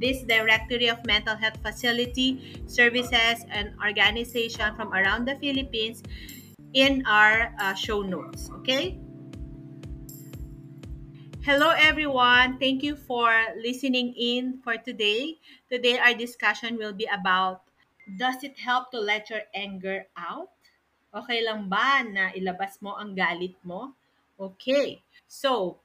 this directory of mental health facility, services, and organization from around the Philippines in our uh, show notes. Okay? Hello, everyone. Thank you for listening in for today. Today, our discussion will be about Does it help to let your anger out? Okay lang ba na ilabas mo ang galit mo? Okay. So,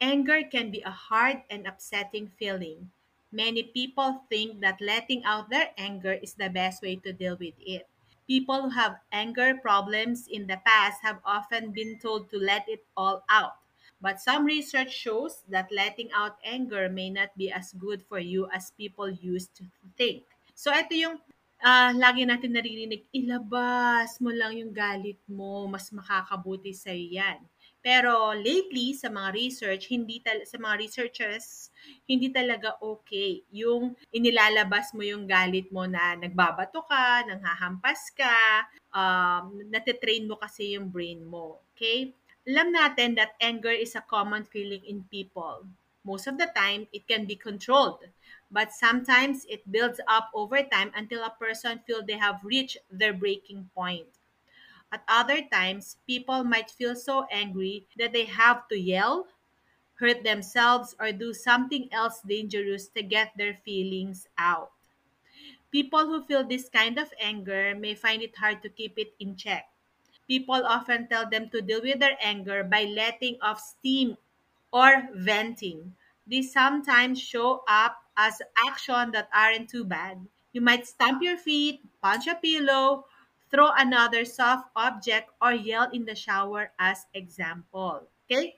anger can be a hard and upsetting feeling. Many people think that letting out their anger is the best way to deal with it. People who have anger problems in the past have often been told to let it all out. But some research shows that letting out anger may not be as good for you as people used to think. So ito yung uh, lagi natin naririnig, ilabas mo lang yung galit mo, mas makakabuti sa yan. Pero lately sa mga research, hindi tal- sa mga researchers, hindi talaga okay yung inilalabas mo yung galit mo na nagbabato ka, nanghahampas ka, um, natitrain mo kasi yung brain mo. Okay? Alam natin that anger is a common feeling in people. Most of the time, it can be controlled. But sometimes it builds up over time until a person feel they have reached their breaking point. At other times, people might feel so angry that they have to yell, hurt themselves, or do something else dangerous to get their feelings out. People who feel this kind of anger may find it hard to keep it in check. People often tell them to deal with their anger by letting off steam or venting. These sometimes show up as action that aren't too bad. You might stamp your feet, punch a pillow, throw another soft object, or yell in the shower as example. Okay?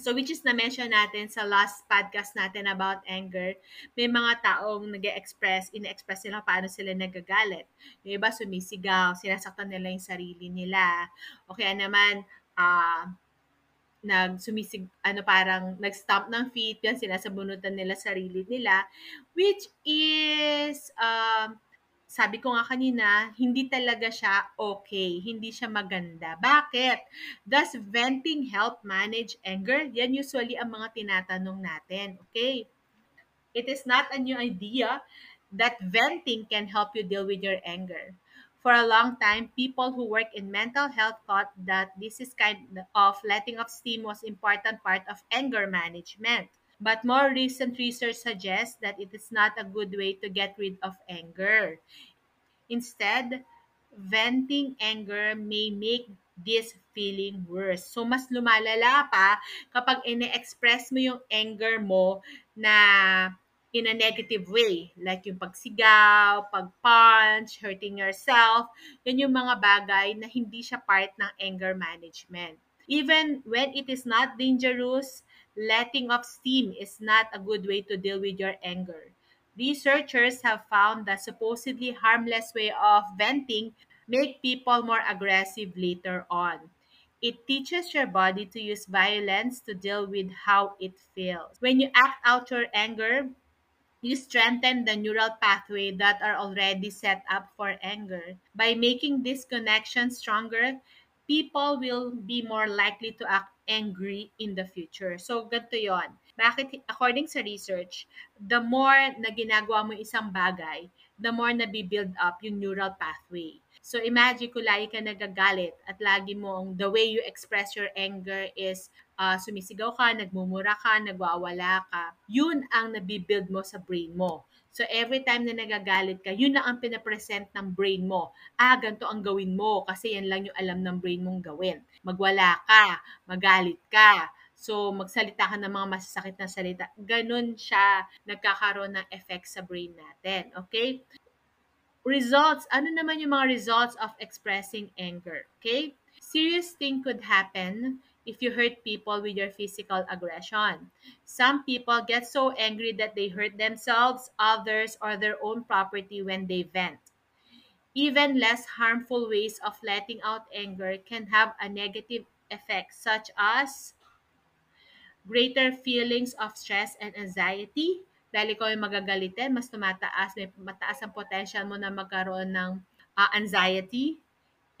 So which is na-mention natin sa last podcast natin about anger, may mga taong nag express ina-express nila paano sila nagagalit. Yung iba sumisigaw, sinasaktan nila yung sarili nila. O kaya naman, uh, nag sumisig ano parang nag-stomp ng feet yan sinasabunutan nila sarili nila which is um sabi ko nga kanina, hindi talaga siya okay, hindi siya maganda. Bakit? Does venting help manage anger? Yan usually ang mga tinatanong natin, okay? It is not a new idea that venting can help you deal with your anger. For a long time, people who work in mental health thought that this is kind of letting off steam was important part of anger management. But more recent research suggests that it is not a good way to get rid of anger. Instead, venting anger may make this feeling worse. So, mas lumalala pa kapag ine-express mo yung anger mo na in a negative way. Like yung pagsigaw, pag-punch, hurting yourself. Yan yung mga bagay na hindi siya part ng anger management. Even when it is not dangerous, letting off steam is not a good way to deal with your anger. Researchers have found that supposedly harmless way of venting make people more aggressive later on. It teaches your body to use violence to deal with how it feels. When you act out your anger, you strengthen the neural pathway that are already set up for anger. By making this connection stronger, people will be more likely to act angry in the future. So, ganito yon. Bakit, according sa research, the more na ginagawa mo isang bagay, the more na build up yung neural pathway. So, imagine kung lagi ka nagagalit at lagi mo, the way you express your anger is uh, sumisigaw ka, nagmumura ka, nagwawala ka. Yun ang nabibuild mo sa brain mo. So, every time na nagagalit ka, yun na ang pinapresent ng brain mo. Ah, ganito ang gawin mo kasi yan lang yung alam ng brain mong gawin. Magwala ka, magalit ka, So, magsalita ka ng mga masasakit na salita. Ganun siya nagkakaroon ng effect sa brain natin. Okay? Results. Ano naman yung mga results of expressing anger? Okay? Serious thing could happen if you hurt people with your physical aggression. Some people get so angry that they hurt themselves, others, or their own property when they vent. Even less harmful ways of letting out anger can have a negative effect, such as greater feelings of stress and anxiety. Dahil ikaw ay magagalitin, mas tumataas, may mataas ang potential mo na magkaroon ng uh, anxiety,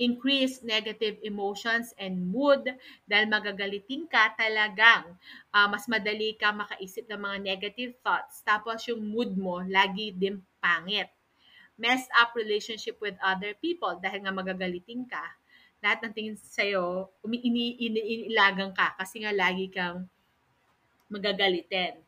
increase negative emotions and mood. Dahil magagalitin ka talagang uh, mas madali ka makaisip ng mga negative thoughts tapos yung mood mo lagi din pangit. Messed up relationship with other people dahil nga magagalitin ka. Lahat ng tingin sa'yo iniilagang ka kasi nga lagi kang magagalitin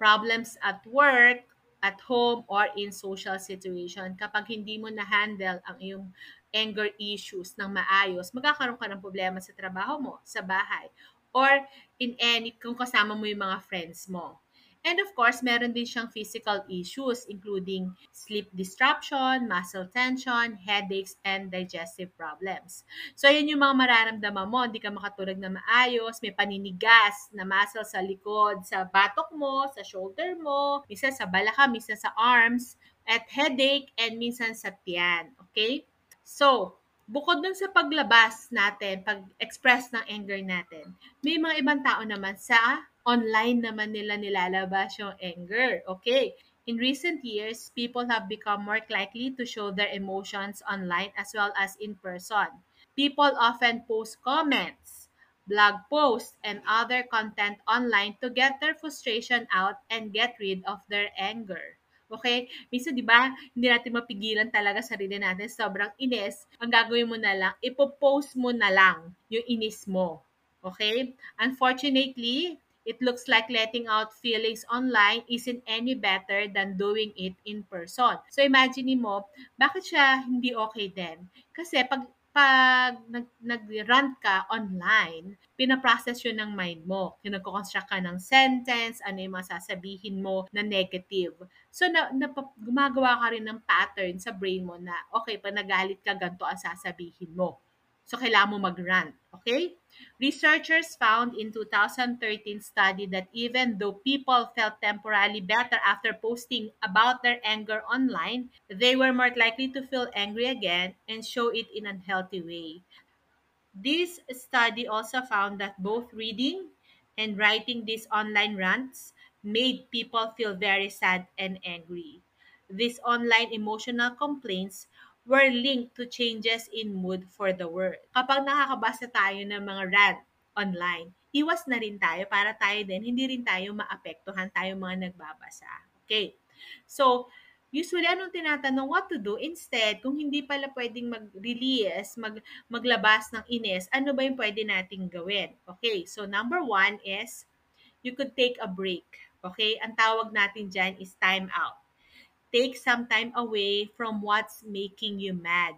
problems at work at home or in social situation kapag hindi mo na-handle ang iyong anger issues ng maayos, magkakaroon ka ng problema sa trabaho mo, sa bahay, or in any, kung kasama mo yung mga friends mo. And of course, meron din siyang physical issues including sleep disruption, muscle tension, headaches, and digestive problems. So, yun yung mga mararamdaman mo. Hindi ka makatulog na maayos, may paninigas na muscle sa likod, sa batok mo, sa shoulder mo, minsan sa balaka, minsan sa arms, at headache, and minsan sa tiyan. Okay? So, bukod dun sa paglabas natin, pag-express ng anger natin, may mga ibang tao naman sa online naman nila nilalabas yung anger. Okay. In recent years, people have become more likely to show their emotions online as well as in person. People often post comments, blog posts, and other content online to get their frustration out and get rid of their anger. Okay? Minsan, di ba, hindi natin mapigilan talaga sarili natin. Sobrang inis. Ang gagawin mo na lang, ipopost mo na lang yung inis mo. Okay? Unfortunately, it looks like letting out feelings online isn't any better than doing it in person. So imagine mo, bakit siya hindi okay din? Kasi pag pag nag, nag-rant ka online, pinaprocess yun ng mind mo. Yung ka ng sentence, ano yung masasabihin mo na negative. So, na, na, gumagawa ka rin ng pattern sa brain mo na, okay, pag nagalit ka, ganito ang sasabihin mo. So, kailangan mo mag-rant. Okay? Researchers found in 2013 study that even though people felt temporarily better after posting about their anger online, they were more likely to feel angry again and show it in a healthy way. This study also found that both reading and writing these online rants made people feel very sad and angry. These online emotional complaints were linked to changes in mood for the world. Kapag nakakabasa tayo ng mga rant online, iwas na rin tayo para tayo din, hindi rin tayo maapektuhan tayo mga nagbabasa. Okay. So, usually anong tinatanong what to do instead kung hindi pala pwedeng mag-release, mag, maglabas ng inis, ano ba yung pwede nating gawin? Okay, so number one is you could take a break. Okay, ang tawag natin dyan is time out take some time away from what's making you mad.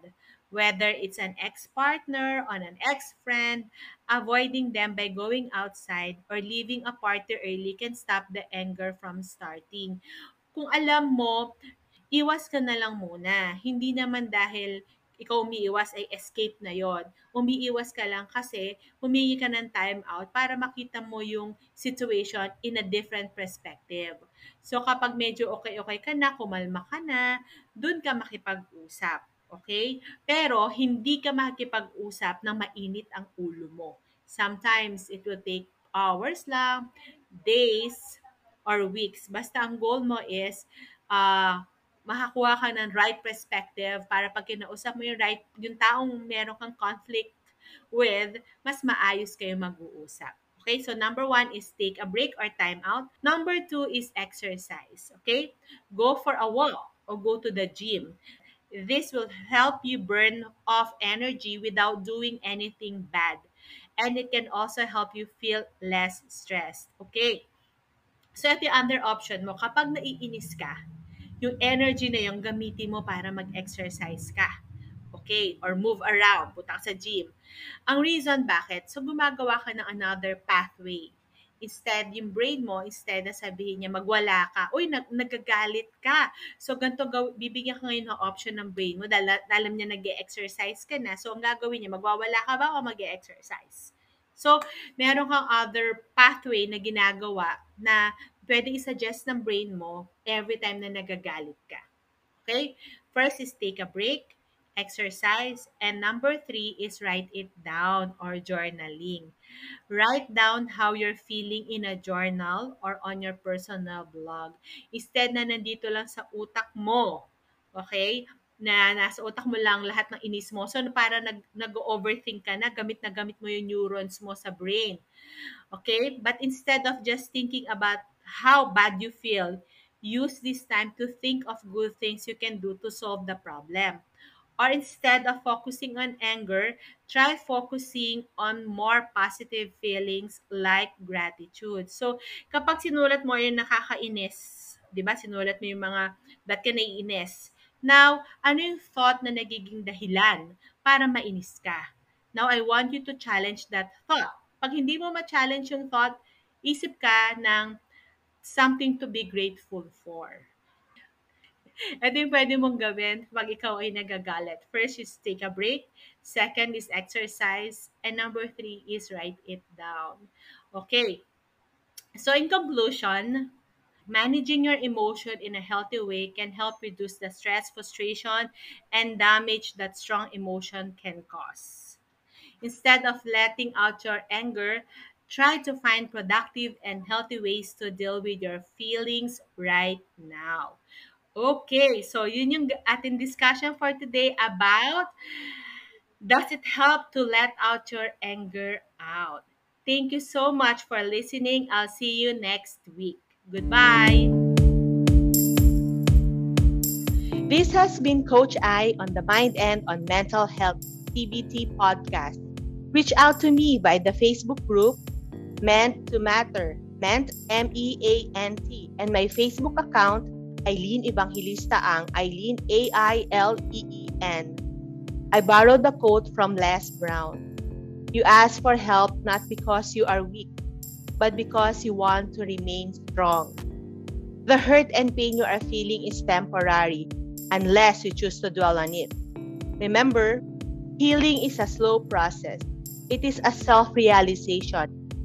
Whether it's an ex-partner or an ex-friend, avoiding them by going outside or leaving a party early can stop the anger from starting. Kung alam mo, iwas ka na lang muna. Hindi naman dahil ikaw umiiwas ay escape na yon. Umiiwas ka lang kasi humingi ka ng time out para makita mo yung situation in a different perspective. So kapag medyo okay-okay ka na, kumalma ka na, dun ka makipag-usap. Okay? Pero hindi ka makikipag-usap na mainit ang ulo mo. Sometimes it will take hours lang, days, or weeks. Basta ang goal mo is uh, makakuha ka ng right perspective para pag kinausap mo yung right, yung taong meron kang conflict with, mas maayos kayo mag-uusap. Okay, so number one is take a break or time out. Number two is exercise. Okay, go for a walk or go to the gym. This will help you burn off energy without doing anything bad. And it can also help you feel less stressed. Okay, so ito yung other option mo. Kapag naiinis ka, yung energy na yung gamitin mo para mag-exercise ka. Okay? Or move around, punta sa gym. Ang reason bakit, so gumagawa ka ng another pathway. Instead, yung brain mo, instead na sabihin niya, magwala ka, uy, nag nagagalit ka. So, ganito, gaw- bibigyan ka ngayon ng option ng brain mo, dahil alam niya nag exercise ka na. So, ang gagawin niya, magwawala ka ba o mag exercise So, meron kang other pathway na ginagawa na pwede i-suggest ng brain mo every time na nagagalit ka. Okay? First is take a break. exercise, and number three is write it down or journaling. Write down how you're feeling in a journal or on your personal blog. Instead na nandito lang sa utak mo. Okay? Na nasa utak mo lang lahat ng inis mo. So, para nag, nag-overthink ka na, gamit na gamit mo yung neurons mo sa brain. Okay? But instead of just thinking about how bad you feel, use this time to think of good things you can do to solve the problem. Or instead of focusing on anger, try focusing on more positive feelings like gratitude. So, kapag sinulat mo yung nakakainis, di ba? Sinulat mo yung mga, ba't ka naiinis? Now, ano yung thought na nagiging dahilan para mainis ka? Now, I want you to challenge that thought. Pag hindi mo ma-challenge yung thought, isip ka ng something to be grateful for. Ito yung pwede mong gawin pag ikaw ay nagagalit. First is take a break. Second is exercise. And number three is write it down. Okay. So in conclusion, managing your emotion in a healthy way can help reduce the stress, frustration, and damage that strong emotion can cause. Instead of letting out your anger, try to find productive and healthy ways to deal with your feelings right now. Okay, so yun yung ating discussion for today about does it help to let out your anger out? Thank you so much for listening. I'll see you next week. Goodbye. This has been Coach I on the Mind and on Mental Health TBT podcast. Reach out to me by the Facebook group Meant to Matter, Meant M E A N T, and my Facebook account Eileen Evangelista ang Eileen A-I-L-E-E-N. I borrowed the quote from Les Brown. You ask for help not because you are weak, but because you want to remain strong. The hurt and pain you are feeling is temporary unless you choose to dwell on it. Remember, healing is a slow process. It is a self-realization